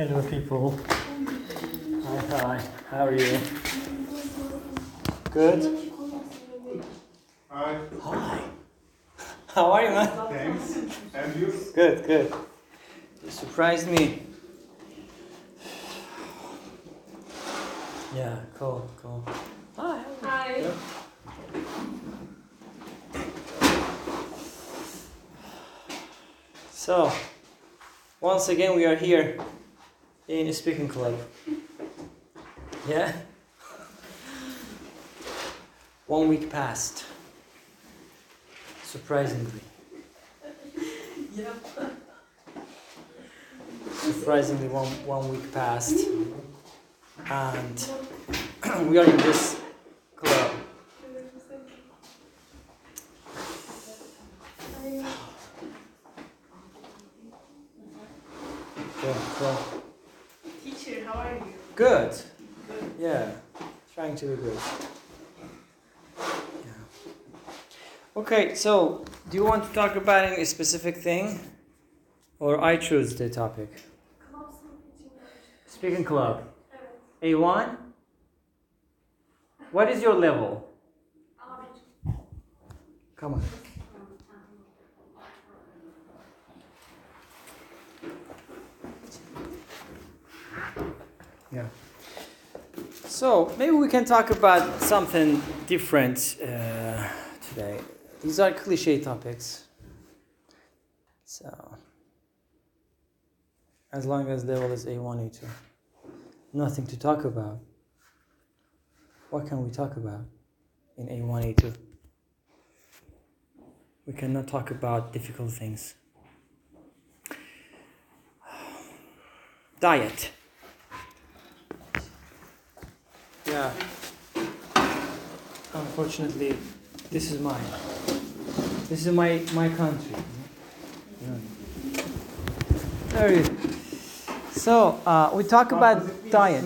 Hello, people. Hi, hi. How are you? Good. Hi, Hi. How are you, man? thanks. And you? Good, good. You surprised me. Yeah, cool, cool. Hi. Hi. So, once again, we are here in a speaking club. Yeah? One week passed. Surprisingly. Yep. Surprisingly, one, one week passed. And we are in this club. Good, cool. Teacher, how are you? Good. Good. Yeah, trying to be. Yeah. Okay, so do you want to talk about any specific thing? Or I choose the topic? Speaking club. A1? What is your level? Come on. Yeah. So maybe we can talk about something different uh, today. These are cliche topics. So as long as level is A1, A2, nothing to talk about. What can we talk about in A1, A2? We cannot talk about difficult things. Diet. Yeah. Unfortunately, this is mine. This is my my country. You. So uh, we talk about diet.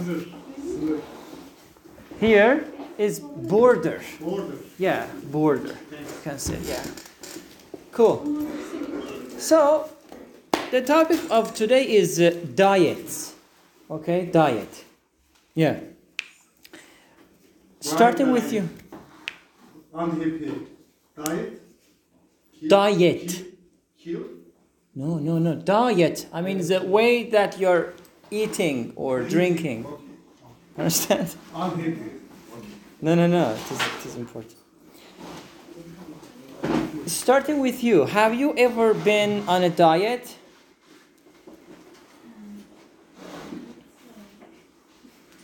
Here is border. Border. Yeah, border. You can say yeah. Cool. So the topic of today is uh, diets. Okay, diet. Yeah. Starting with you. Unhappy. Diet. Kill. Diet. Kill. kill. No, no, no. Diet. I mean the way that you're eating or drinking. Okay. Understand? Unhappy. No, no, no. It is, it is important. Starting with you, have you ever been on a diet?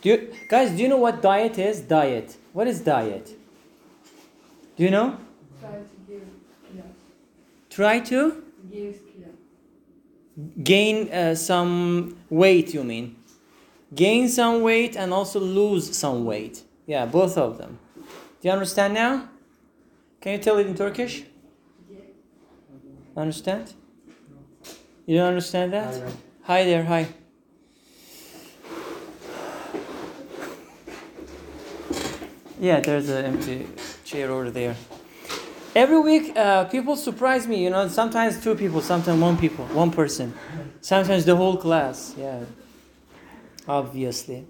Do you, guys, do you know what diet is? Diet. What is diet? Do you know? Try to give, yeah, Try to give, yeah. gain uh, some weight, you mean? Gain some weight and also lose some weight. Yeah, both of them. Do you understand now? Can you tell it in Turkish? Understand? You don't understand that? Hi there, hi. Yeah, there's an empty chair over there. Every week, uh, people surprise me. You know, sometimes two people, sometimes one people, one person, sometimes the whole class. Yeah, obviously.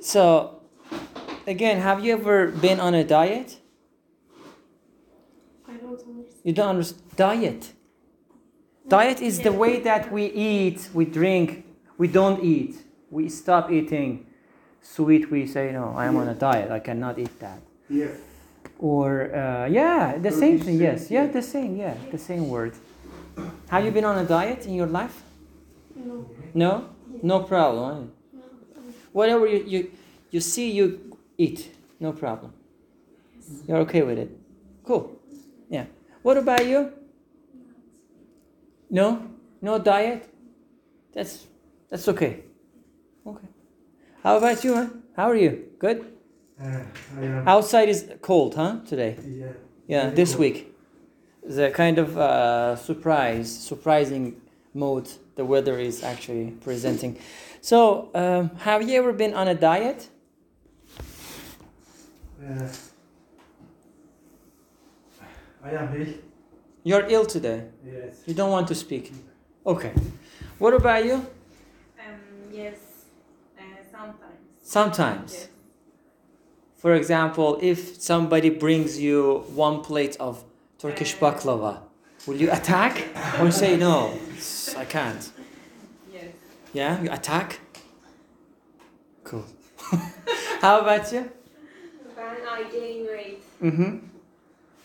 So, again, have you ever been on a diet? I don't understand. You don't understand diet. Diet is the way that we eat, we drink, we don't eat, we stop eating sweet. We say no, I am on a diet. I cannot eat that. Yes. Or uh, yeah, the same thing. saying, Yes, yeah, yeah. the same. Yeah, the same word. Have you been on a diet in your life? No. No, no problem. huh? Whatever you you, you see, you eat. No problem. You're okay with it. Cool. Yeah. What about you? No, no diet. That's that's okay. Okay. How about you, man? How are you? Good. Uh, I am. Outside is cold, huh? Today. Yeah. Yeah, Very this cold. week. The kind of uh, surprise, surprising mode the weather is actually presenting. So, um, have you ever been on a diet? Uh, I am ill. You're ill today. Yes. You don't want to speak. Okay. What about you? Um, yes, uh, sometimes. Yes. For example, if somebody brings you one plate of Turkish Uh, baklava, will you attack or say no? I can't. Yes. Yeah, you attack. Cool. How about you? When I gain weight. Mm-hmm.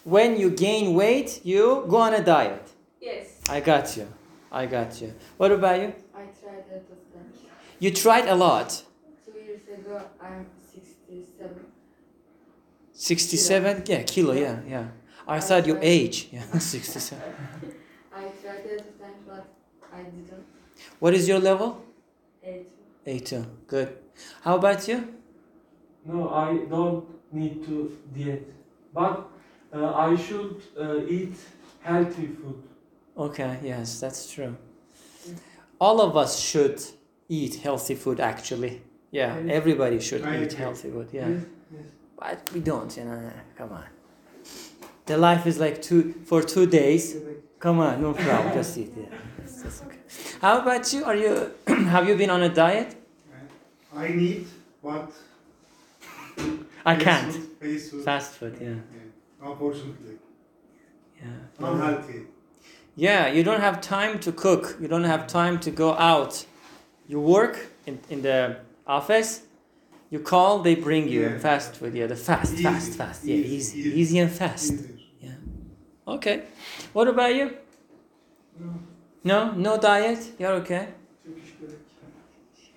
When you gain weight, you go on a diet. Yes. I got you. I got you. What about you? I tried of them. You tried a lot. Two ago, I'm 67. 67? Yeah, kilo, yeah, yeah. I thought your age. Yeah, 67. I tried that of them, but I didn't. What is your level? Eight. A2. Good. How about you? No, I don't need to diet, but uh, I should uh, eat healthy food. Okay, yes, that's true. All of us should eat healthy food actually. Yeah, Yes. everybody should I eat agree. healthy food. Yeah. Yes, yes. But we don't, you know. Come on. The life is like two for two days. Come on, no problem. Just eat. Yeah, that's, that's okay. How about you? Are you have you been on a diet? I need what? I can't. food, Fast food. Fast food. Yeah. Yeah. Unfortunately. Yeah. Unhealthy. Yeah, you don't have time to cook. You don't have time to go out. You work in, in the office. You call, they bring you Yeah. fast food. Yeah, the fast, Easy, fast, fast. Yeah, easy, easy, easy. easy and fast. Easier. Okay. What about you? No, no diet. You're okay.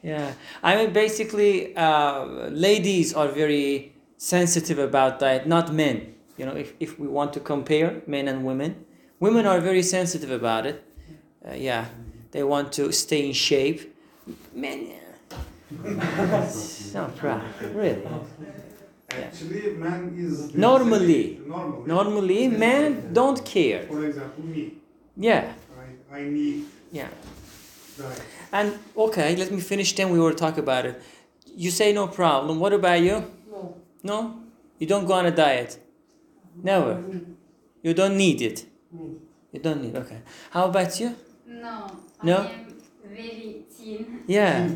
Yeah, I mean basically, uh, ladies are very sensitive about diet, not men. You know, if, if we want to compare men and women, women are very sensitive about it. Uh, yeah, they want to stay in shape. Men, yeah. no problem, really. Actually, man is Normally. Normally. Normally, men don't care. For example, me. Yeah, I, I need yeah. diet. And okay, let me finish. Then we will talk about it. You say no problem. What about you? No. No, you don't go on a diet. Never. You don't need it. You don't need. Okay. How about you? No, No? I am very thin. Yeah.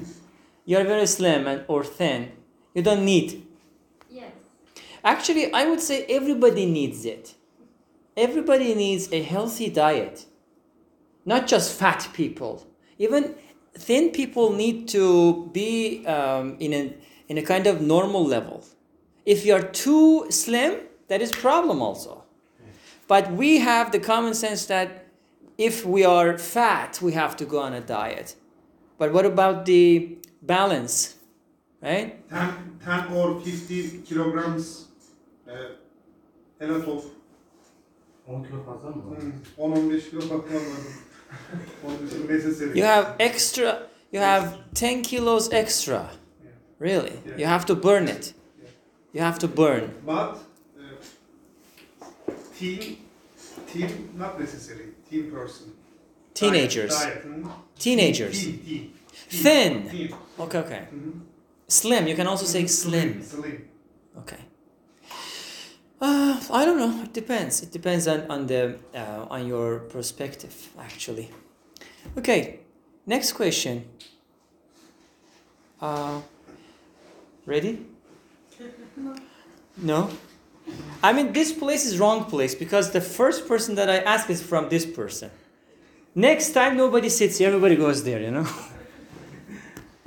You're very slim and or thin. You don't need. Yes. Actually, I would say everybody needs it. Everybody needs a healthy diet. Not just fat people. Even thin people need to be um, in a in a kind of normal level. If you are too slim, that is problem also. But we have the common sense that if we are fat, we have to go on a diet. But what about the balance, right? 10, 10 or 50 kilograms uh, a lot of 10 kilo fazla mı var? hmm, 10-15 kilo bakmam lazım. Onun için necessary. You have extra, you have 10 kilos extra. Really? Yeah. You have to burn it. You have to burn. But uh, teen, teen not necessary. Teen person. Teenagers. Diet, diet, hmm? Teenagers. Teen, teen, teen. Thin. Teen. Okay, okay. Mhm. Slim. You can also say slim. Slim. Okay. Uh, I don't know. It depends. It depends on, on the uh, on your perspective, actually. Okay. Next question. Uh, ready? No. I mean, this place is wrong place because the first person that I ask is from this person. Next time, nobody sits here. Everybody goes there. You know.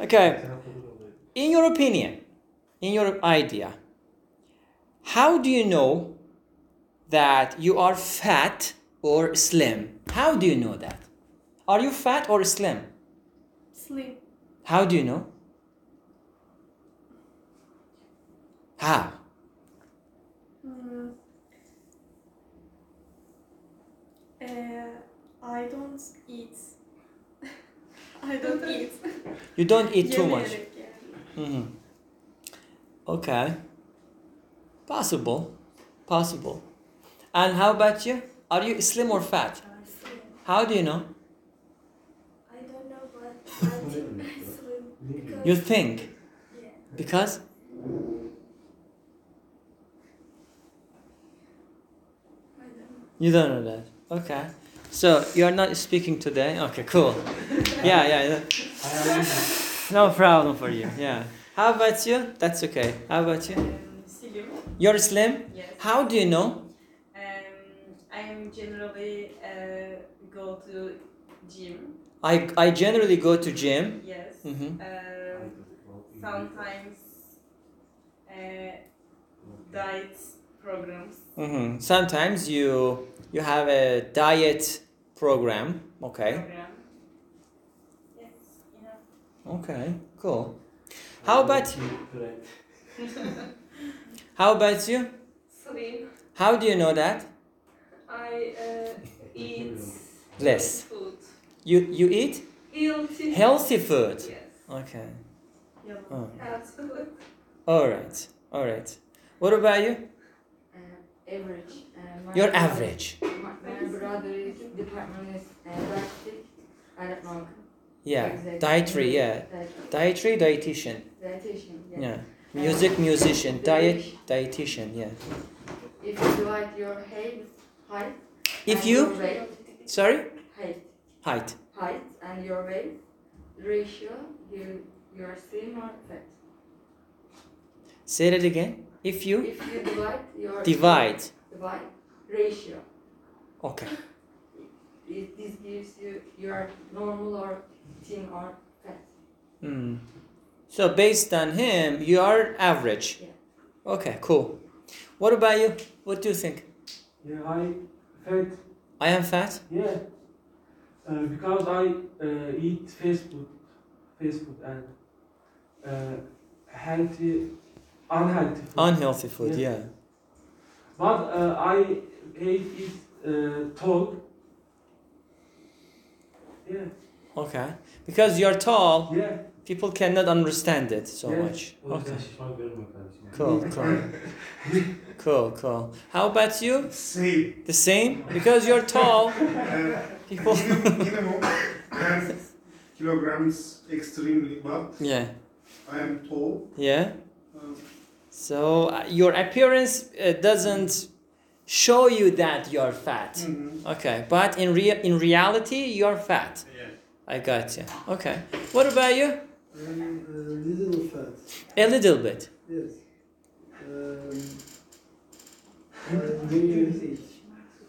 okay. In your opinion, in your idea, how do you know that you are fat or slim? How do you know that? Are you fat or slim? Slim. How do you know? How? Mm. Uh, I don't eat. I don't eat. You don't eat too much. Yemeyerek yani. hmm Okay. Possible. Possible. And how about you? Are you slim or fat? Sleep. How do you know? I don't know, but I think I sleep because You think. yeah. Because? Don't. You don't know that. Okay. So you are not speaking today? Okay, cool. Yeah, yeah. yeah. I am busy. No problem for you. Yeah. How about you? That's okay. How about you? Um, Slim. You're slim? Yes. How do you know? Um, I generally uh, go to gym. I, I generally go to gym. Yes. Mhm. Um, sometimes uh, diet programs. hmm Sometimes you you have a diet program. Okay. Program. Yes. Enough. Okay. Cool. How about you? how about you? Slim. How do you know that? I uh, eat Less. food. You you eat Healthy. healthy food. Yes. Okay. Yellow. Oh. Healthy food. All right. All right. What about you? Uh, average. Uh, You're brother- average. My, my brother is department is uh. I don't know. Yeah. exactly. Dietary. Yeah. Dietary dietitian. Dietitian. Yeah. Yeah. Music uh, musician. Diet dietitian. Yeah. If you divide your height, height. If you your weight, sorry height, height. height and your weight ratio, you you are slim or fat. Say that again. If you If you divide your divide. divide ratio, Okay. it, this gives you your normal or thin or fat. Hmm. So based on him, you are average. Yeah. Okay. Cool. What about you? What do you think? Yeah, I fat. I am fat. Yeah. Uh, because I uh, eat fast food, fast food and uh, healthy, unhealthy food. Unhealthy food. Yeah. Yeah. But uh, I ate it uh, tall. Yeah. Okay. Because you're tall, Yeah. people cannot understand it so Yeah. much. Okay. şişman görünme kardeşim. Cool. Cool. Cool. Cool. How about you? Same. The same? Because you're tall, Uh, people. minimum, minimum 10 kilograms extremely, but yeah. I am tall. Yeah. Uh, So uh, your appearance uh, doesn't show you that you're fat. mhm. Okay, but in real in reality you're fat. Yeah. I got you. Okay. What about you? I'm a little fat. A little bit. Yes. Um, I very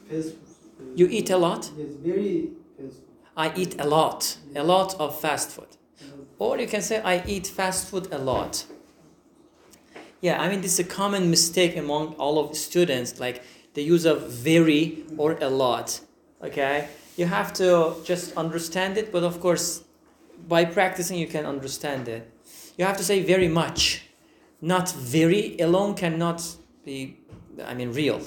fast food. You eat a lot? Yes, very fast food. I eat a lot. A lot of fast food. Uh, Or you can say I eat fast food a lot. Yeah, I mean this is a common mistake among all of students like the use of very or a lot. Okay? You have to just understand it, but of course by practicing you can understand it. You have to say very much. Not very alone cannot be I mean real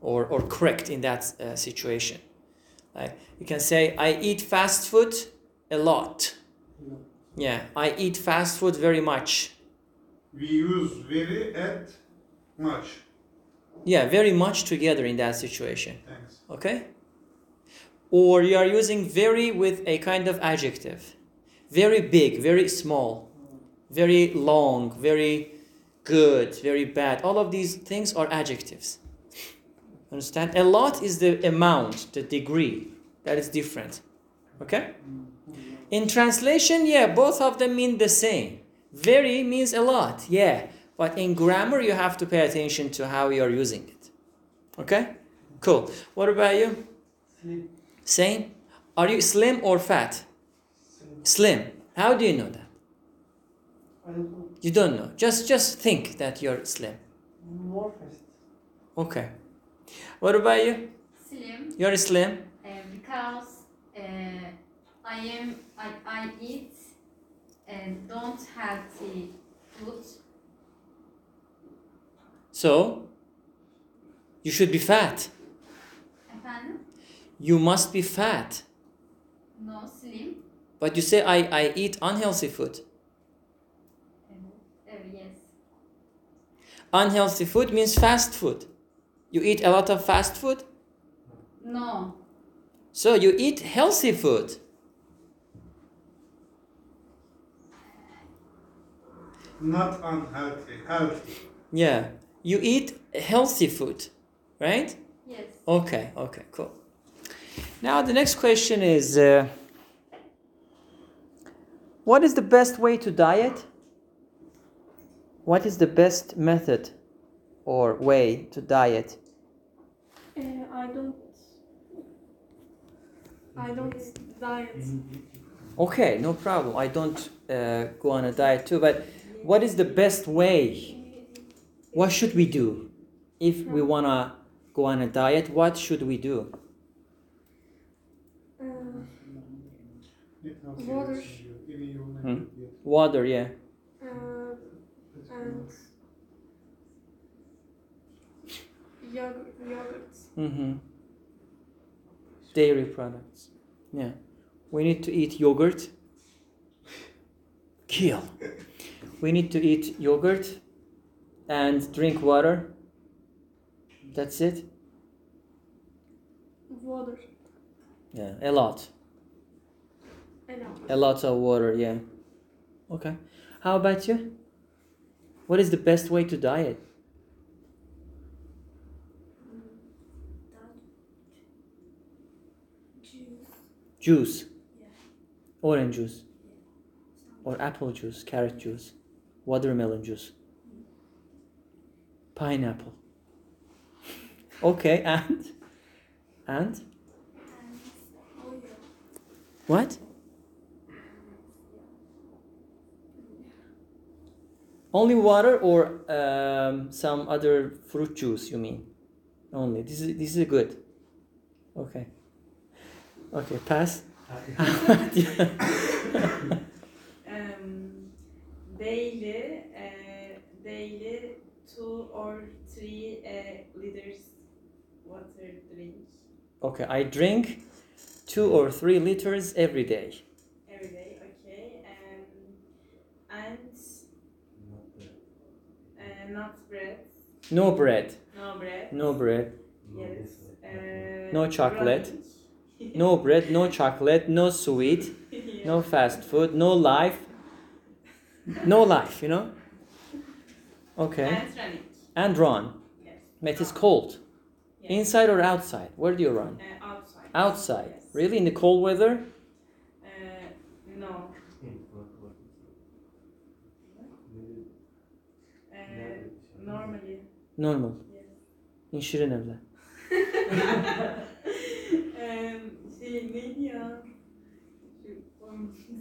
or or correct in that uh, situation. Like you can say I eat fast food a lot. Yeah. Yeah, I eat fast food very much. We use very at much. Yeah, very much together in that situation. Thanks. Okay? Or you are using very with a kind of adjective. Very big, very small, very long, very good, very bad. All of these things are adjectives. Understand? A lot is the amount, the degree. That is different. Okay? In translation, yeah, both of them mean the same. Very means a lot, yeah. But in grammar, you have to pay attention to how you are using it. Okay? Cool. What about you? Sleep. Same? Are you slim or fat? Slim. How do you know that? I don't know. You don't know. Just just think that you're slim. More. Okay. What about you? Slim. You're slim? Uh, because uh, I am I, I eat and don't healthy food. So you should be fat. Efendim? You must be fat. No slim. But you say I, I eat unhealthy food. Uh, yes. Unhealthy food means fast food. You eat a lot of fast food? No. So you eat healthy food. Not unhealthy, healthy. Yeah. You eat healthy food, right? Yes. Okay, okay, cool. Now the next question is, uh, what is the best way to diet? What is the best method or way to diet? Uh, I don't. I don't diet. Okay, no problem. I don't uh, go on a diet too, but what is the best way? What should we do if we wanna go on a diet? What should we do? Uh, Ne tavsiye Water. edersin diyor. En iyi yoluna Hı. gidiyor. Water, yeah. uh, and yogurt. Yogurt. Mm-hmm. Dairy products. Yeah. We need to eat yogurt. Kill. We need to eat yogurt and drink water. That's it. Water. Yeah, a lot. A lot of water, yeah. Okay. How about you? What is the best way to diet? Juice. Juice. Yeah. Orange juice. Or apple juice, carrot juice, watermelon juice, mm. pineapple. Okay, and? And? And oil. What? Only water or um, some other fruit juice, you mean? Only. This is, this is good. Okay. Okay, pass. Um, daily, uh, daily two or three uh, liters water drink Okay, I drink two or three liters every day. every day. Okay, um, and uh, not bread, No bread. no bread. No bread. Yes. Uh, No chocolate. No bread, no chocolate, no sweet, Yeah. no fast food, no life. No life, you know? Okay. And running. And run. Yes. It is cold. Yes. Inside or outside? Where do you run? Uh, outside. Outside. Yes. Really? In the cold weather? Uh, no. Uh, normally. Normal. Yes. In Şirin evler. Eee, şey neydi ya? Şu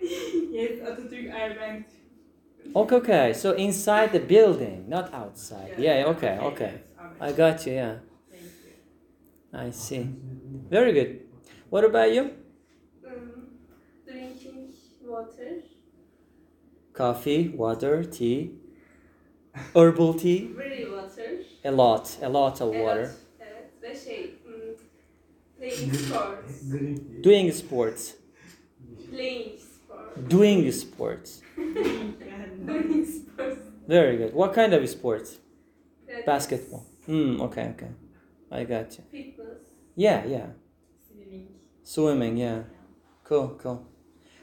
yes, Atatürk Erbenk. Okay, okay. So inside the building, not outside. Yeah, okay, okay. I got you, yeah. Thank you. I see. Very good. What about you? Um, drinking water. Coffee, water, tea, herbal tea, Very water. a lot, a lot of Evet, water. Evet. Ve şey. Um, playing sports. Doing sports. Playing sports. Doing sports. Doing sports. Very good. What kind of sports? Practice, Basketball. Hmm, okay, okay. I got you. Fitness. Yeah, yeah. Swimming. Swimming, yeah. Cool, cool.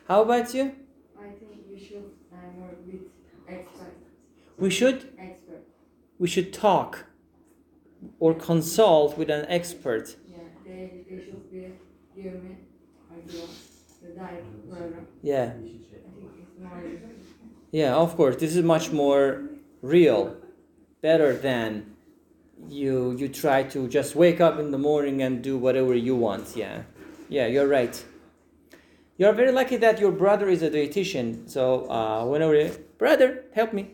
How about you? I think you should work with expert. We should Expert. we should talk or consult with an expert. Yeah, they, they should be give me the diet program. Yeah. I think it's more Yeah, of course. This is much more real, better than you you try to just wake up in the morning and do whatever you want. Yeah, yeah, you're right. You're very lucky that your brother is a dietitian. So uh, whenever you, brother, help me,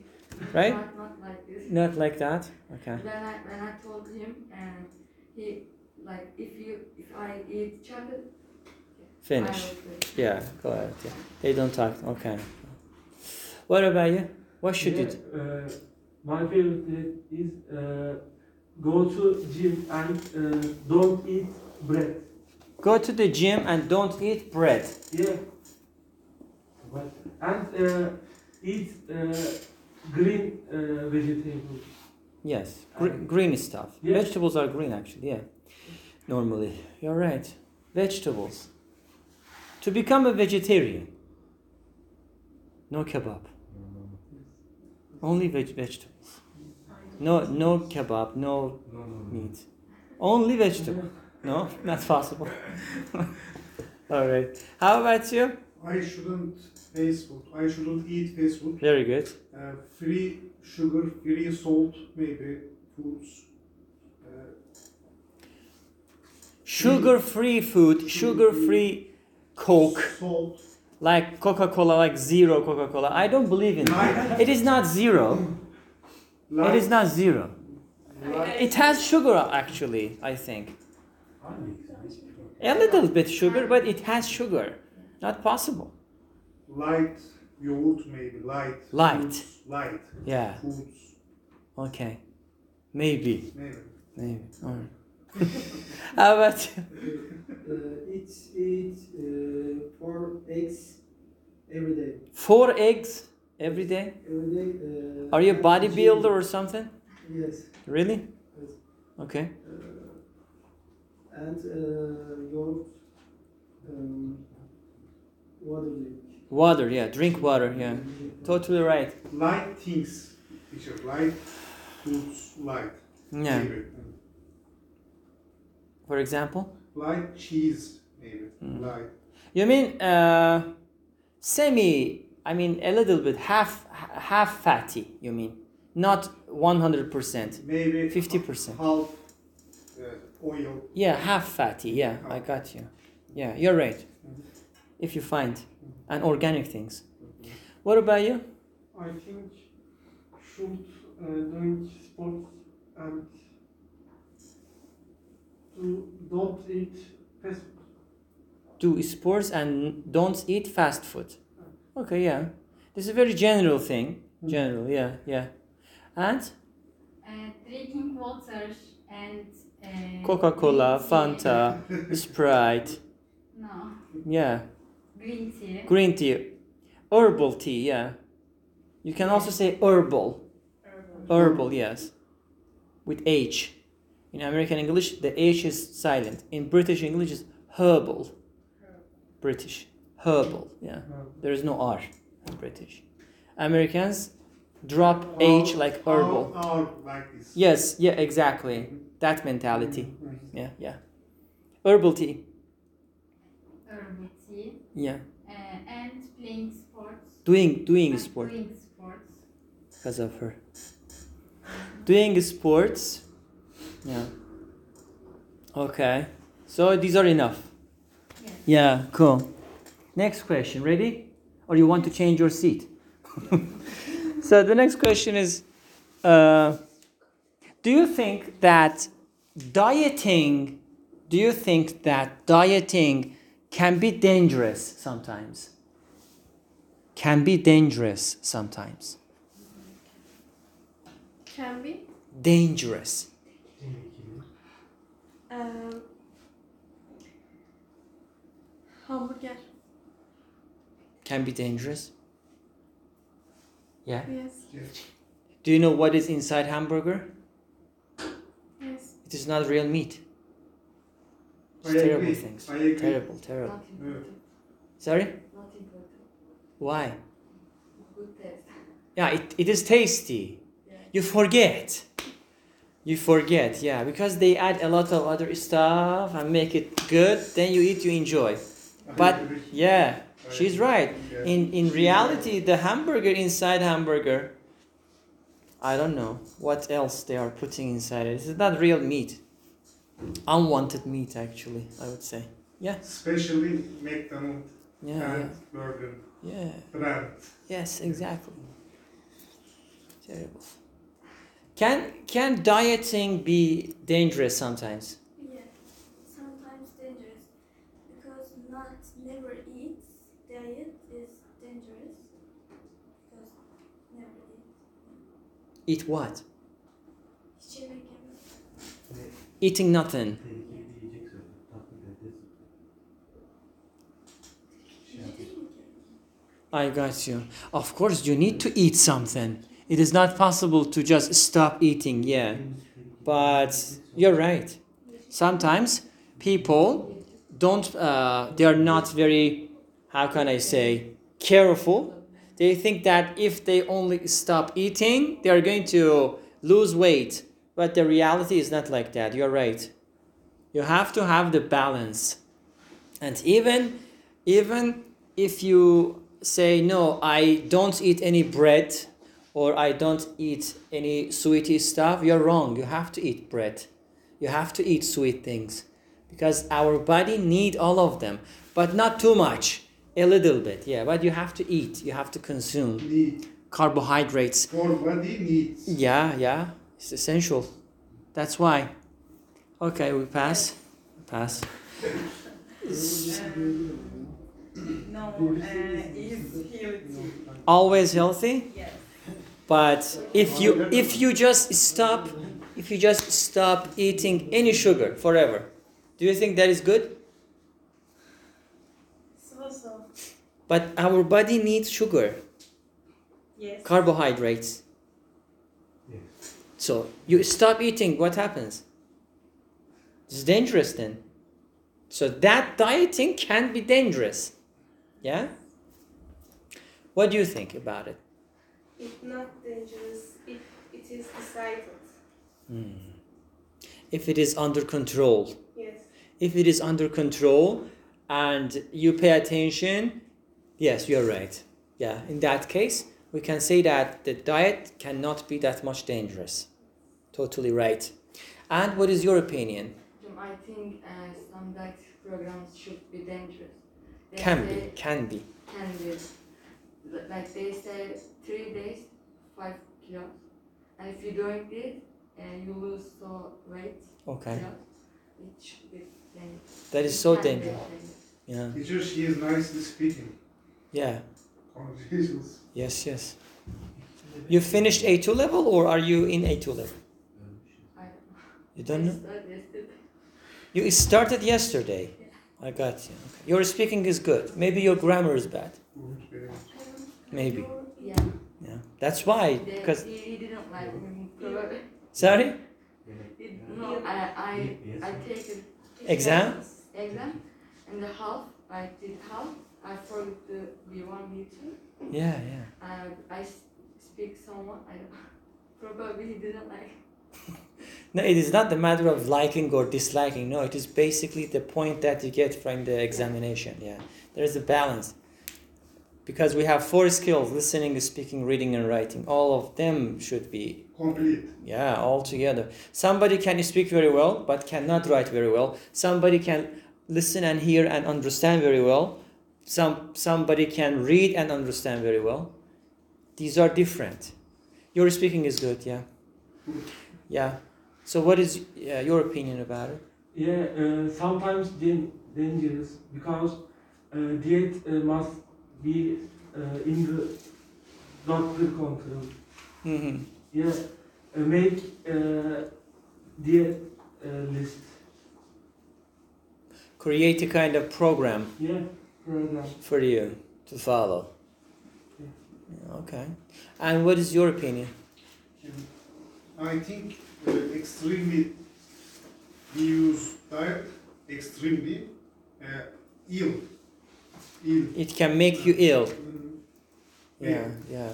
right? Not, not like this. Not like that. Okay. When I when I told him and he like if you if I eat chocolate Finish. I. Yeah, go ahead. Yeah. They don't talk. Okay. What about you? What should you do? Uh, my favorite is uh, go to gym and uh, don't eat bread. Go to the gym and don't eat bread. Yeah. And uh, eat uh, green uh, vegetables. Yes, gre- green stuff. Yeah. Vegetables are green actually, yeah. Normally. You're right. Vegetables. To become a vegetarian. No kebab. Only veg- vegetables. No no kebab, no meat. Only vegetable. No, not possible. All right. How about you? I shouldn't fast food. I shouldn't eat fast food. Very good. Uh, free sugar, free salt, maybe foods. Uh, Sugar-free food, sugar-free Coke, Salt. like Coca-Cola, like zero Coca-Cola. I don't believe in that. It is not zero. It is not zero. It has sugar actually, I think. A little bit sugar, but it has sugar. Not possible. light yogurt, maybe light. Light. Foods, light Yeah. foods, Okay. Maybe. maybe. Maybe. Alright. How about you? Uh, eat eat uh, four eggs every day. Four eggs every day? Every day. Uh, Are you a bodybuilder or something? Yes. Really? yes. Okay. Uh, and uh, your um, water drink. Water, yeah. Drink water, yeah. Totally right. Light things, teacher. Light foods, light. Yeah. Maybe. For example? Light cheese, maybe. Mm. Light. You mean uh, semi? I mean a little bit half half fatty. You mean not one hundred percent. Maybe 50%. half uh, oil. Yeah, half fatty. Yeah, I got you. Yeah, you're right. If you find and organic things. What about you? I think should uh, doing sports and to don't eat fast food. Do sports and don't eat fast food. Okay, yeah. This is a very general thing. General, yeah, yeah. And Uh, drinking water and uh, Coca-Cola. Fanta, Sprite. No, Yeah. green tea. Green tea, herbal tea, yeah. You can also say herbal. Herbal, yes. With H. In American English, the H is silent. In British English, it's herbal. British. Herbal, yeah. There is no R in British. Americans drop H like herbal. Like this. Yes, yeah, exactly. That mentality. Yeah, yeah. Herbal tea. Herbal tea. Yeah. Uh, and playing sports. Doing doing And sport. Doing sports. because of her. Doing sports. Yeah. Okay. So these are enough. Yes. Yeah, cool. Next question. Ready? Or you want to change your seat? so the next question is uh, Do you think that dieting, do you think that dieting can be dangerous sometimes? Can be dangerous sometimes. Can be. Dangerous. Um, hamburger. Can be dangerous. Yeah. Yes. Do you know what is inside hamburger? Yes. It is not real meat. It's I terrible agree. things. Terrible, terrible. Not. Sorry? Not. Why? Good. Yeah, it, it is tasty. Yeah. You forget. You forget, yeah, because they add a lot of other stuff and make it good. Then you eat, you enjoy. But yeah, she's right. In in reality, the hamburger inside hamburger, I don't know what else they are putting inside it. It's not real meat. Unwanted meat, actually, I would say. Yeah, Especially McDonald's yeah, yeah. and Burger yeah. brand. Yes, exactly. Terrible. Can can dieting be dangerous. Sometimes dangerous because not never eat diet is dangerous because never eat. What? Eating nothing. I got you. Of course, you need to eat something. It is not possible to just stop eating, yeah. But you're right. Sometimes people don't, uh, they are not very, how can I say, careful. They think that if they only stop eating, they are going to lose weight. But the reality is not like that. You're right. You have to have the balance. And even even if you say no, I don't eat any bread or I don't eat any sweetie stuff, you're wrong. You have to eat bread. You have to eat sweet things because our body need all of them, but not too much. A little bit, yeah, but you have to eat. You have to consume Need. carbohydrates. For body needs. Yeah, yeah, it's essential. That's why. Okay, we pass. Pass. No, uh, healthy. Always healthy, Yes. but if you if you just stop, if you just stop eating any sugar forever, do you think that is good? So so. But our body needs sugar, Yes. carbohydrates. So you stop eating, what happens? It's dangerous then. So that dieting can be dangerous. Yeah? What do you think about it? It's not dangerous if it is decided. Hmm. If it is under control. Yes. If it is under control and you pay attention, yes, you're right. Yeah, in that case, we can say that the diet cannot be that much dangerous. Totally right. And what is your opinion? I think uh, some diet programs should be dangerous. They Can say- be, can be. Can be. Like they say, three days, five kilos. And if you don't it, and you lose so weight, Okay. kilos, it should be dangerous. That is so can be dangerous. Yeah. Teacher, she is nicely speaking. Yeah. Oh, Congratulations. Yes, yes. You finished A2 level or are you in A2 level? You don't know? Started yesterday. You started yesterday. I got you. Okay. Your speaking is good. Maybe your grammar is bad. Maybe. Yeah. Yeah. That's why. Because he, he didn't like me. Sorry. No, I, I, I take. Exam? Exam. And the half, I did half. I forgot the B1, B2. Yeah, yeah. I speak someone, I don't Probably he didn't like. No, it is not the matter of liking or disliking. No, it is basically the point that you get from the examination. Yeah, there is a balance. Because we have four skills listening, speaking, reading, and writing. All of them should be, Complete. yeah, all together. Somebody can speak very well, but cannot write very well. Somebody can listen and hear and understand very well. Some, somebody can read and understand very well. These are different. Your speaking is good, yeah. Yeah. So, what is uh, your opinion about it? Yeah, uh, sometimes dangerous because uh, diet uh, must be uh, in the doctor control. hmm Yeah, uh, make uh, diet uh, list. Create a kind of program Yeah, program. for you to follow. Yeah, Okay. And what is your opinion? I think uh, extremely we use diet extremely uh, ill. Ill. It can make you ill. Mm, Yeah, yeah.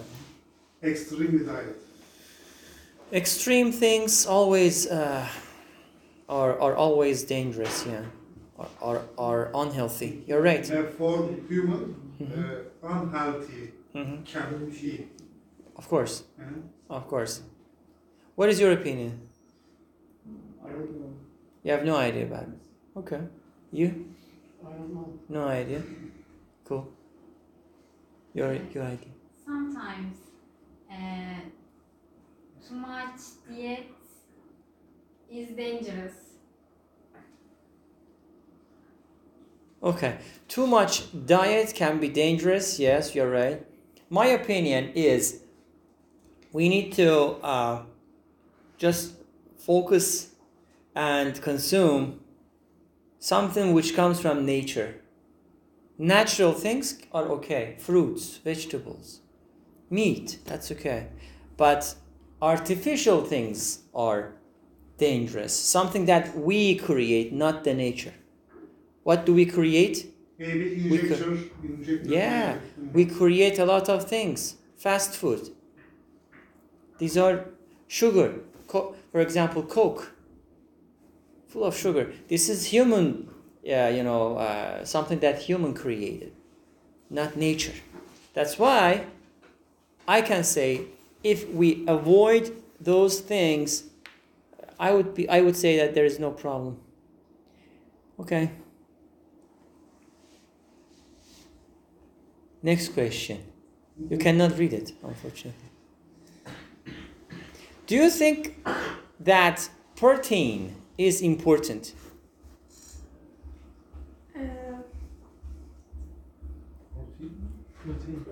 Extremely diet. Extreme things always uh, are are always dangerous. Yeah, are are, are unhealthy. You're right. Uh, for human, Mhm. uh, unhealthy hmm can eat. Of course, of course. What is your opinion? I don't know. You have no idea about it. Okay. You? I don't know. No idea. Cool. Your your idea. Sometimes uh, too much diet is dangerous. Okay. Too much diet can be dangerous. Yes, you're right. My opinion is we need to uh, just focus and consume something which comes from nature. Natural things are okay fruits, vegetables, meat, that's okay. But artificial things are dangerous. Something that we create, not the nature. What do we create? Maybe We injector. Yeah, Mm. we create a lot of things. Fast food. These are sugar. Co- for example, Coke. full of sugar. This is human, uh, you know, uh, something that human created, not nature. That's why I can say if we avoid those things, I would be I would say that there is no problem. Okay. Next question. You cannot read it, unfortunately. Do you think that protein is important? Uh, Protein.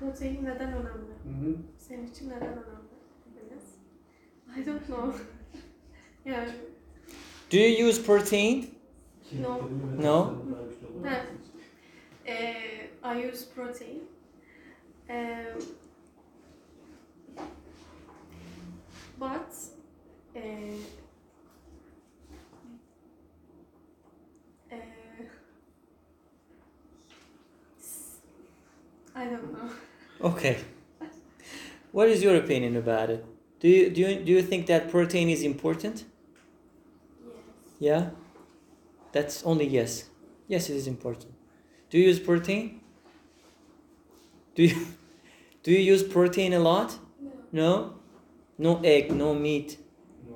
protein neden önemli? Hı hı. Senin için neden önemli? Enes? I don't know. yeah. Do you use protein? No. No? Ha. Uh, I use protein. Um, but uh, uh, I don't know. Okay. What is your opinion about it? Do you do you, do you think that protein is important? Yes. Yeah? That's only yes. Yes, it is important. Do you use protein? Do you do you use protein a lot? No. No? No egg, no meat. No.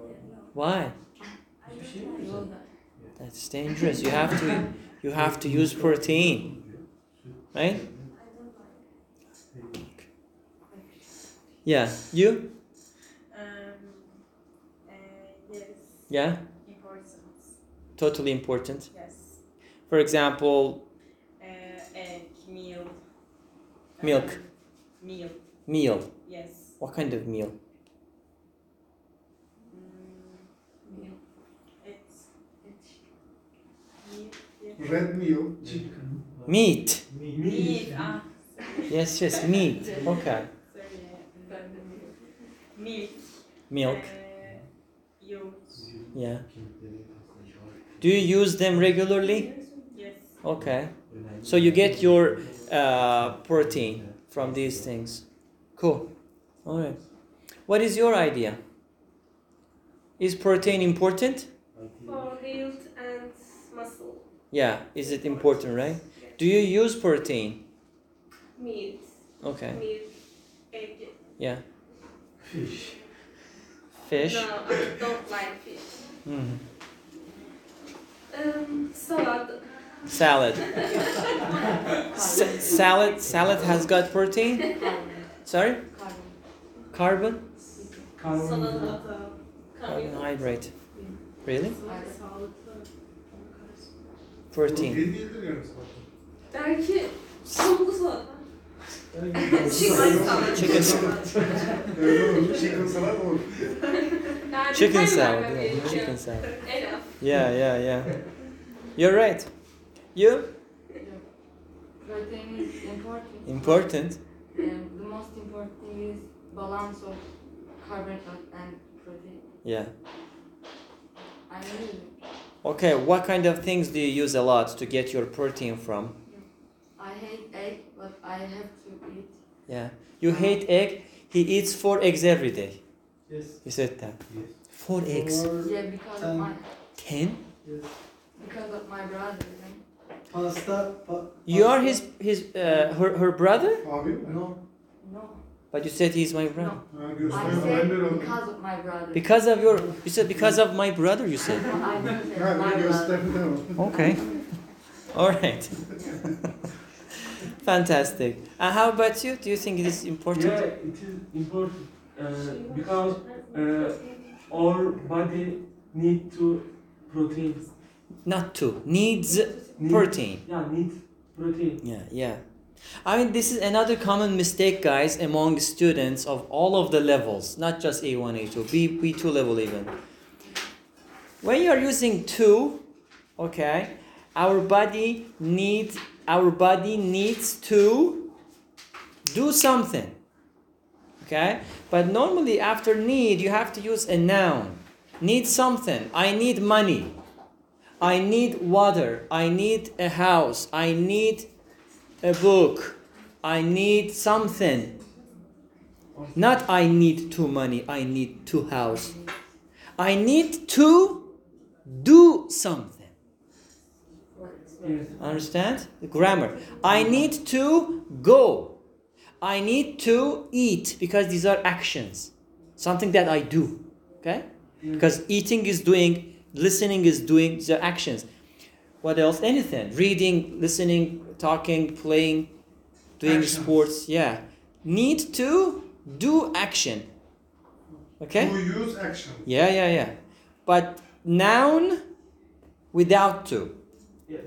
Why? I don't like. That's dangerous. You have to you have to use protein. Right? I. Yeah. You? Um, uh, yes, Yeah? Totally important. Yes. For example, meal. Milk. Um, meal. meal. Yes. What kind of meal? Mm, it's meat. Red meal. Meat. Meat. Ah, Yes, yes, meat. Okay. sorry. Milk. Milk. Uh, yogurt. Yeah. Do you use them regularly? Yes. Okay. So you get your uh, protein from these things. Cool. All right. What is your idea? Is protein important? For health and muscle. Yeah. Is it important, right? Do you use protein? Meat. Okay. Meat. Egg. Yeah. Fish. Fish. No, I don't like fish. Mhm. Um, salad. Salad. S- salad. Salad has got protein. Sorry. Carbon. Carbon. Carbohydrate. Really? Protein. Chicken salad. Chicken salad. Chicken salad. Yeah, yeah, yeah. You're right. You? Protein is important. Important. And the most important thing is balance of carbohydrate and protein. Yeah. I use it. Okay, what kind of things do you use a lot to get your protein from? I hate egg, but I have to eat. Yeah. You hate egg. He eats four eggs every day. Yes. He said that. Yes. Four eggs. Or Yeah, because Um, of my Ten? yes. because of my brother. Right? pasta. Pa- You are his his uh, her her brother? Abi? No. No. But you said he's my brother. Ha, I said Ben de öyle. because of my brother. Because of your you said because of my brother you said. I didn't say Ha, my brother. gösterdi de o. Okay. All right. Fantastic. And how about you? Do you think it is important? Yeah, it is important uh, because uh, our body need to protein. Not to. Needs Need- protein. Yeah, need protein. Yeah, yeah. I mean, this is another common mistake, guys, among students of all of the levels, not just A1, A2, B, B2 level even. When you are using two, okay, our body needs our body needs to do something. Okay? But normally after need you have to use a noun. Need something. I need money. I need water. I need a house. I need a book. I need something. Not I need two money. I need two house. I need to do something. Understand? The grammar. I need to go. I need to eat because these are actions. Something that I do. Okay? Because eating is doing, listening is doing, the actions. What else? Anything. Reading, listening, talking, playing, doing Actions. sports. Yeah. Need to do action. Okay? To use action. Yeah, yeah, yeah. But noun without to. Yeah.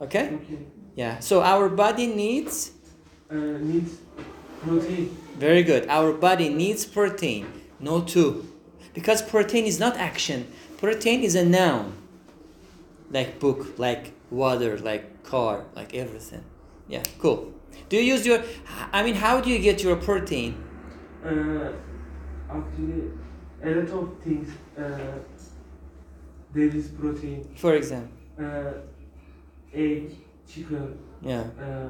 Okay? Okay. Yeah. So our body needs Uh, needs protein. very good. Our body needs protein, no to. Because protein is not action. Protein is a noun. Like book, like water, like car, like everything. Yeah, cool. Do you use your I mean how do you get your protein? Uh, actually, a lot of things. Uh, there is protein. For example. Uh, egg, chicken, Yeah. uh,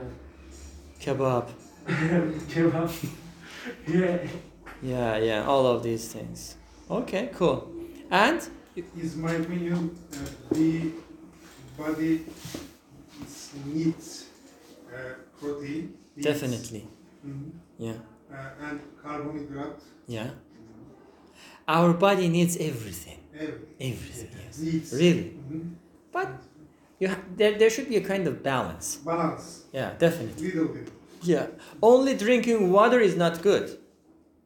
Kebab. kebab. yeah. Yeah, yeah, all of these things. Okay, cool. And Is my opinion uh, the body needs uh, protein. needs- definitely. Mhm. Yeah. Uh, and carbohydrate. Yeah. Our body needs everything. Everything. Everything, yes. Needs. Really. Mhm. But you ha- there, there should be a kind of balance. Balance. Yeah, definitely. Little bit. Yeah. Only drinking water is not good.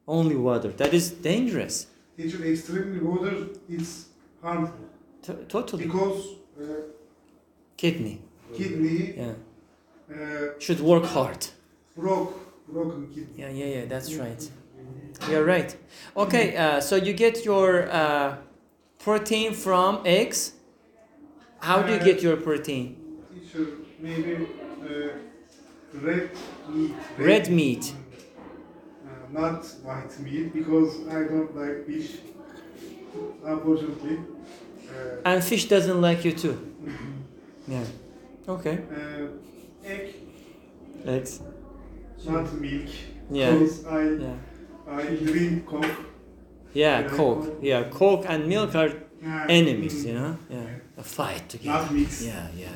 Only water. That is dangerous. Teacher, extremely water is harmful T- totally. because uh, Kidney. kidney Yeah. uh, Should work hard. broke broken kidney. Yeah, yeah, yeah. That's right. You're right. Okay. Uh, so you get your uh, protein from eggs. How do you get your protein? Teacher, maybe uh, red meat. Red meat. Uh, not white meat because I don't like fish. Unfortunately. Uh, And fish doesn't like you too. Yeah. Okay. uh, egg, Eggs. not milk. Yeah. Because I Yeah. I drink Coke. Yeah, Yeah. Coke. Yeah, Coke and milk are Uh, enemies, mm, you know? Yeah. A fight together. Not mixed. Yeah, yeah.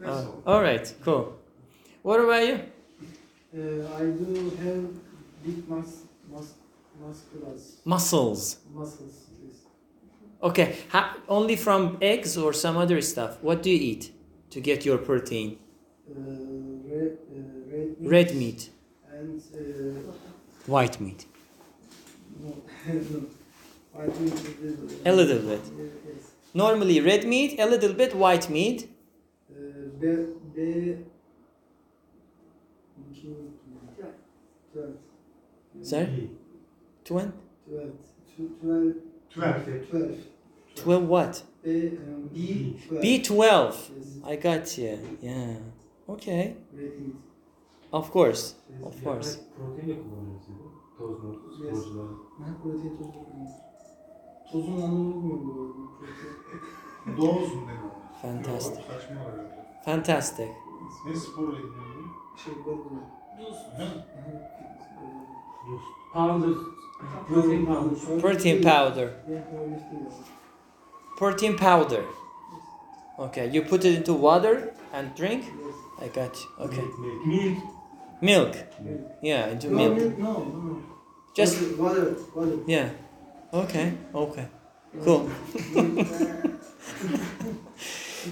That's Oh, all. all right, cool. What about you? Uh, I do have big mus mus musculars Muscles. muscles. Okay, How, only from eggs or some other stuff. What do you eat to get your protein? Uh, red, uh, red, meat red, meat. And uh, white meat. White meat a little bit. Yes. Normally, red meat, a little bit white meat. Uh, Sorry. Sir? 12? 12. 12. 12. 12. 12 what? B, um, B, twelve. B12. I got you. Yeah. Okay. Of course. Of course. Protein de kullanıyoruz değil mi? Toz mu? Sporcular. Ha, protein tozu kullanıyoruz. Tozun anlamı bilmiyorum bu Doz mu dedi? Fantastic. Yok, Saçma herhalde. Fantastic. Ne sporla ilgileniyor? Şey var bu. Duz. Powder. Protein powder. Protein powder. Yeah, powerlifting ya. Protein powder. Okay, you put it into water and drink? Yes. I got you. Okay. Milk. Milk. Milk. Yeah, into No, milk. milk, no, no. Just water, water. yeah. Okay. Okay. Cool.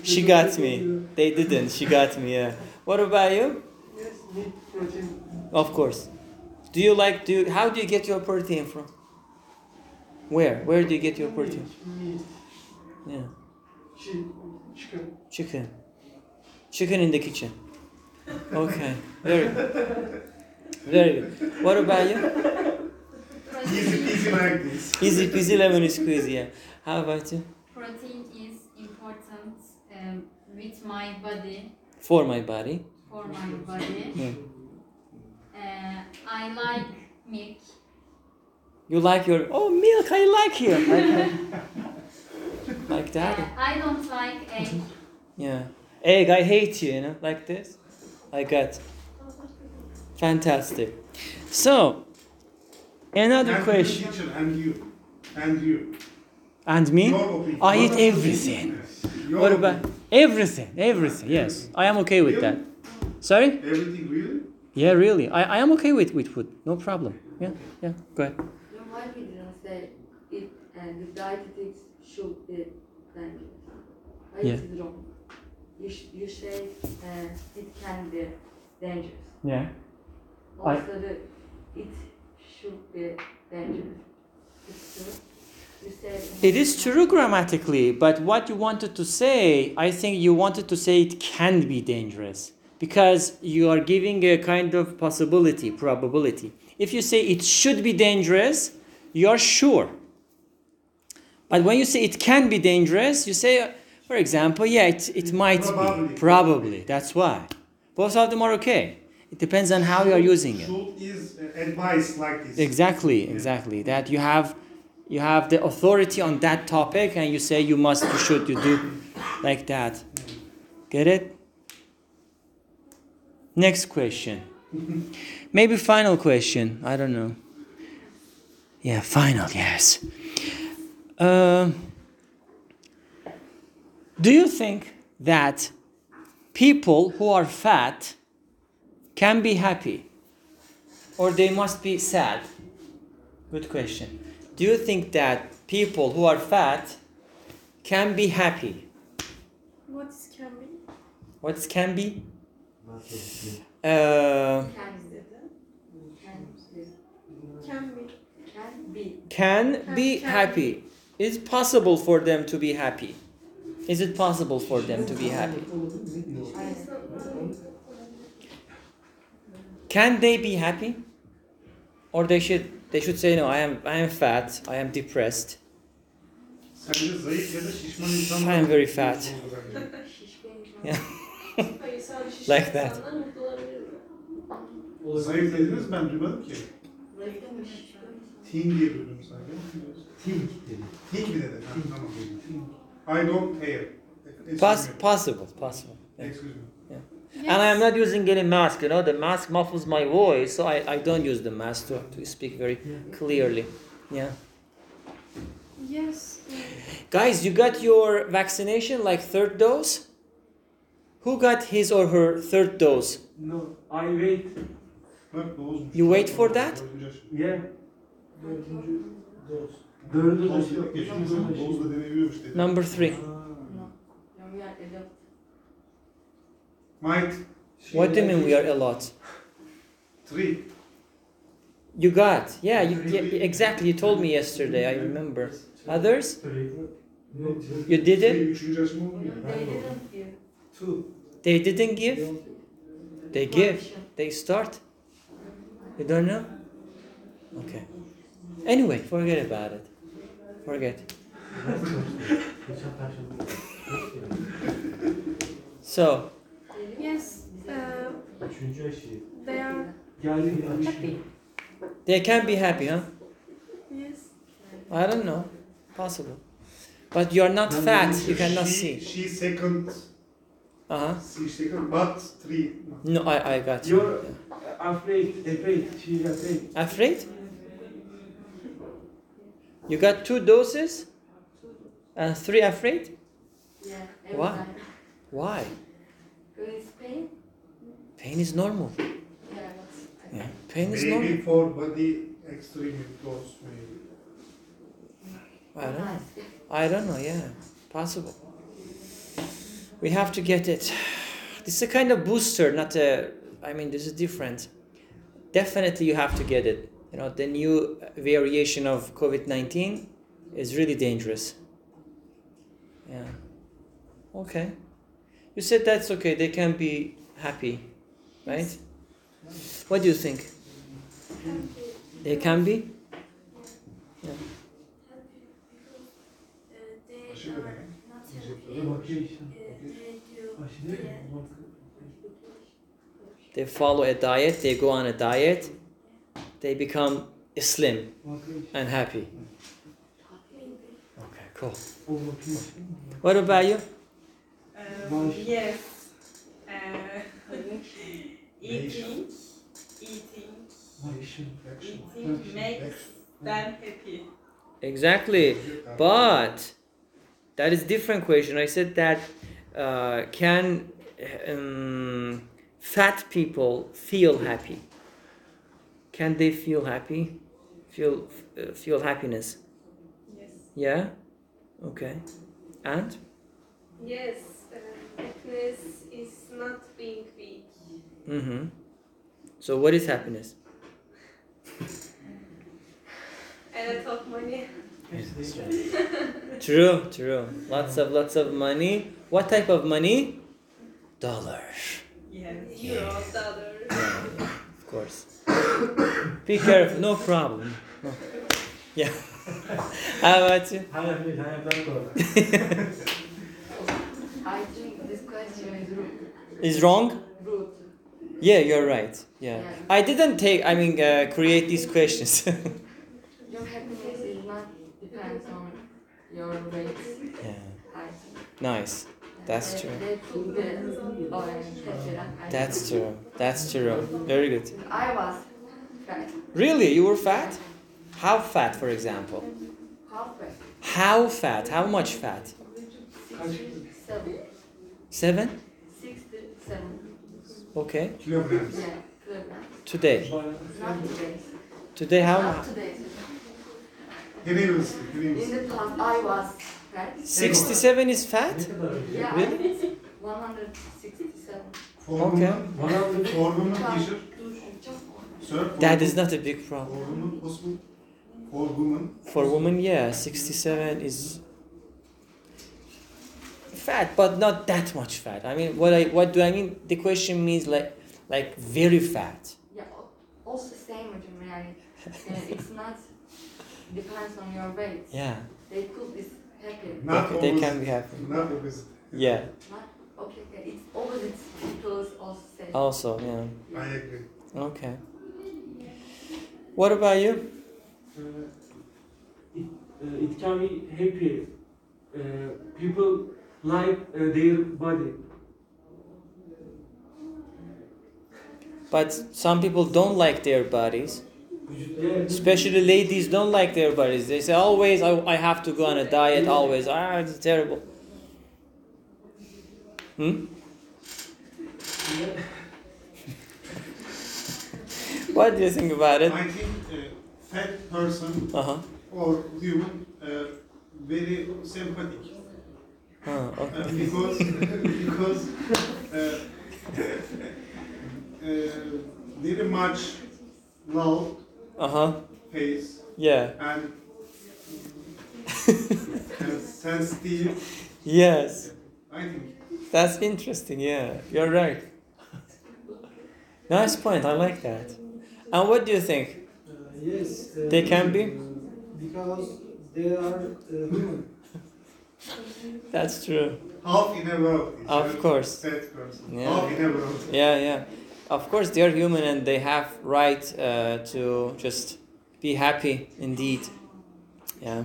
She got me. They didn't. She got me. Yeah. What about you? Yes, meat, protein. Of course. Do you like do you, how do you get your protein from? Where? Where do you get your protein? Meat, Yeah. chi- chicken. Chicken. Chicken in the kitchen. Okay. Very good. Very good. What about you? Easy, easy like this. Easy peasy lemon squeeze, yeah. How about you? Protein is important um, with my body, For my body. for my body. Yeah. Uh, I like milk. You like your oh milk, I like you. Okay. like Uh, that? I don't like egg. Yeah. Egg, I hate you, you know, like this. I got. Fantastic. So, another and question. You, teacher, and you. And you. And me? Your opinion. I eat everything. Your What about opinion. everything? Everything. Yes, I am okay with that. Sorry? Everything really? Yeah, really. I, I am okay with, with food. No problem. Yeah, yeah. Go ahead. You know why we didn't say it and the dietetics should Why Yeah. it is wrong? You, sh- you say uh, it can be dangerous. Yeah. I- Also, the, it should be dangerous. It's. Said It is true grammatically, but what you wanted to say, I think you wanted to say it can be dangerous because you are giving a kind of possibility, probability. If you say it should be dangerous, you are sure. But when you say it can be dangerous, you say, for example, yeah, it, it might Probably. be. Probably. That's why. Both of them are okay. It depends on how you are using it. Is advice like this. Exactly, exactly. That you have you have the authority on that topic and you say you must, you should, you do like that. Get it? Next question. Maybe final question. I don't know. Yeah, final, yes. Um, do you think that people who are fat can be happy? or they must be sad? Good question. Do you think that people who are fat can be happy? What is can be? What can be? Uh, can be. Can be. Can be. Can can be happy. Is possible for them to be happy? Is it possible for them to be happy? Can they be happy? Or they should they should say no, I am I am fat, I am depressed. I am very fat. Yeah. Like that. Zayıf dediniz ben duymadım ki. Teen diye duydum sanki. Think dedi. Teen mi dedin? Ha, tamam. I don't care. Excuse Poss- me. possible, possible. Yeah. Excuse me. And I am not using any mask, you know, the mask muffles my voice, so I, I don't use the mask to, to speak very clearly. Yeah. Yes. Guys, you got your vaccination, like third dose? Who got his or her third dose? No, I wait. Bak bozmuş. You wait for that? Dördüncü aşı. Yeah. Dördüncü doz. Dördüncü Doz aşı. yok, geçmiş olsun. Doz da denebiliyormuş dedi. Number three. No, we are adult. Might. What do you mean we are a lot? Three. You got, yeah, you, yeah, exactly. You told me yesterday. I remember. Others? You did Three, it? üçüncü aşı mı olmuyor? They didn't give. Two. They didn't give. They give. They start. You don't know? Okay. Anyway, forget about it. Forget. So, Yes. Uh, Üçüncü aşı. they are. Geldi geldi. Happy. they can be happy, huh? Yes. I don't know. Possible. But you're not fat. You cannot she, see. She second. Uh huh. She second, but three. No, I, I got you. You're afraid, afraid. She's afraid. Afraid? You got two doses? And three afraid? Yeah. Why? time. Why? Because pain. Pain is normal. Yeah. Yeah. Pain is normal. Maybe normal. for body extreme dose maybe. I don't know. I don't know, yeah. Possible. We have to get it. This is a kind of booster, not a. I mean, this is different. Definitely, you have to get it. You know, the new variation of COVID 19 is really dangerous. Yeah. Okay. You said that's okay, they can be happy, right? What do you think? They can be? Ne? They follow a diet, they go on a diet, they become slim and happy. Okay, cool. What about you? Um, yes. Uh, eating, eating, eating makes them happy. Exactly. But that is different question. I said that uh, can um, fat people feel happy? Can they feel happy? Feel uh, feel happiness? Yes. Yeah. Okay. And Yes, uh, happiness is not being weak. mm-hmm. So what is happiness? A lot of money. True, true. Lots of lots of money. What type of money? Dollars. Yes. Euro, dollar. Of course. Be careful. No problem. No. Yeah. How about you? I am I am not correct. I think this question is rude. Is wrong? rude. Yeah, you're right. Yeah. I didn't take. I mean, uh, create these questions. Your happiness is not depends on your race. yeah. I think. Nice. That's true. That's true. That's true. Very good. I was fat, Really, you were fat? How fat, for example? halfway, How fat? How much fat? seven, Seven. Okay. Kilograms. Today. Not today. Today, how Not today. In the past, I was fat. Sixty-seven is fat. Yeah, Really? 167. For Okay. women, for women teacher, sir. That is not a big problem. women possible. For women. For women, yeah, 67 is fat, but not that much fat. I mean, what I what do I mean? The question means like like very fat. Yeah, al- also same with him. Uh, it's not depends on your weight. Yeah. They could be happy. Not they always- can be happy. Not obesity. Yeah. Not okay. okay. It's opposite. People also say. Also, yeah. I agree. Okay. What about you? Uh, it, uh, it can be happy. Uh, people like uh, their body. But some people don't like their bodies. Especially ladies don't like their bodies. They say always I, I have to go on a diet always. Ah, it's terrible. Hmm? What do you think about it? I think a fat person Uh-huh. or human uh, very sympathetic. Huh, Uh, okay. because because uh, uh, very much loud Uh-huh. face Yeah. and, and sensitive. Yes. I think That's interesting, yeah. You're right. Nice point, I like that. And what do you think? Uh, yes. uh, They can be? Because they are uh, human. That's true. half in a world. Of a course. Fat person. Yeah. Half in a world. Yeah, yeah. Of course, they are human and they have right uh, to just be happy indeed. Yeah.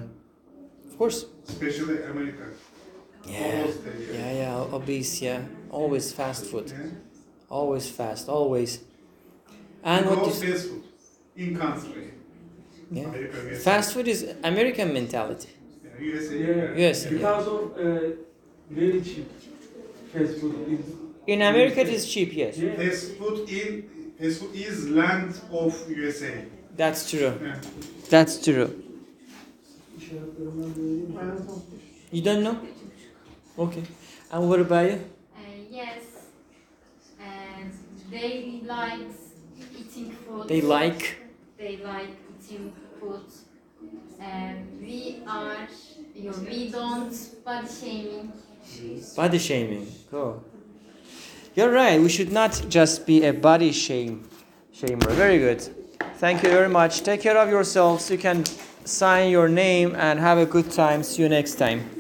Of course. Especially America. Yeah. Yeah, yeah. Obese, yeah. Always fast food. Yeah. Always fast, always. And what Because fast food in country. yeah. America, Fast food is American mentality. Yeah, USA. Yeah. Yes. because of uh, very cheap fast food. Is, In America it is cheap, yes. yeah. Fast food in fast food is land of USA. That's true. Yeah. That's true. You don't know? Okay. And what about you? Uh, yes, and they like eating food. They like They like eating food. And we are, you know, we don't body shaming. body shaming. Cool. You're right. We should not just be a body shame shamer. Very good. Thank you very much. Take care of yourselves. You can sign your name and have a good time. See you next time.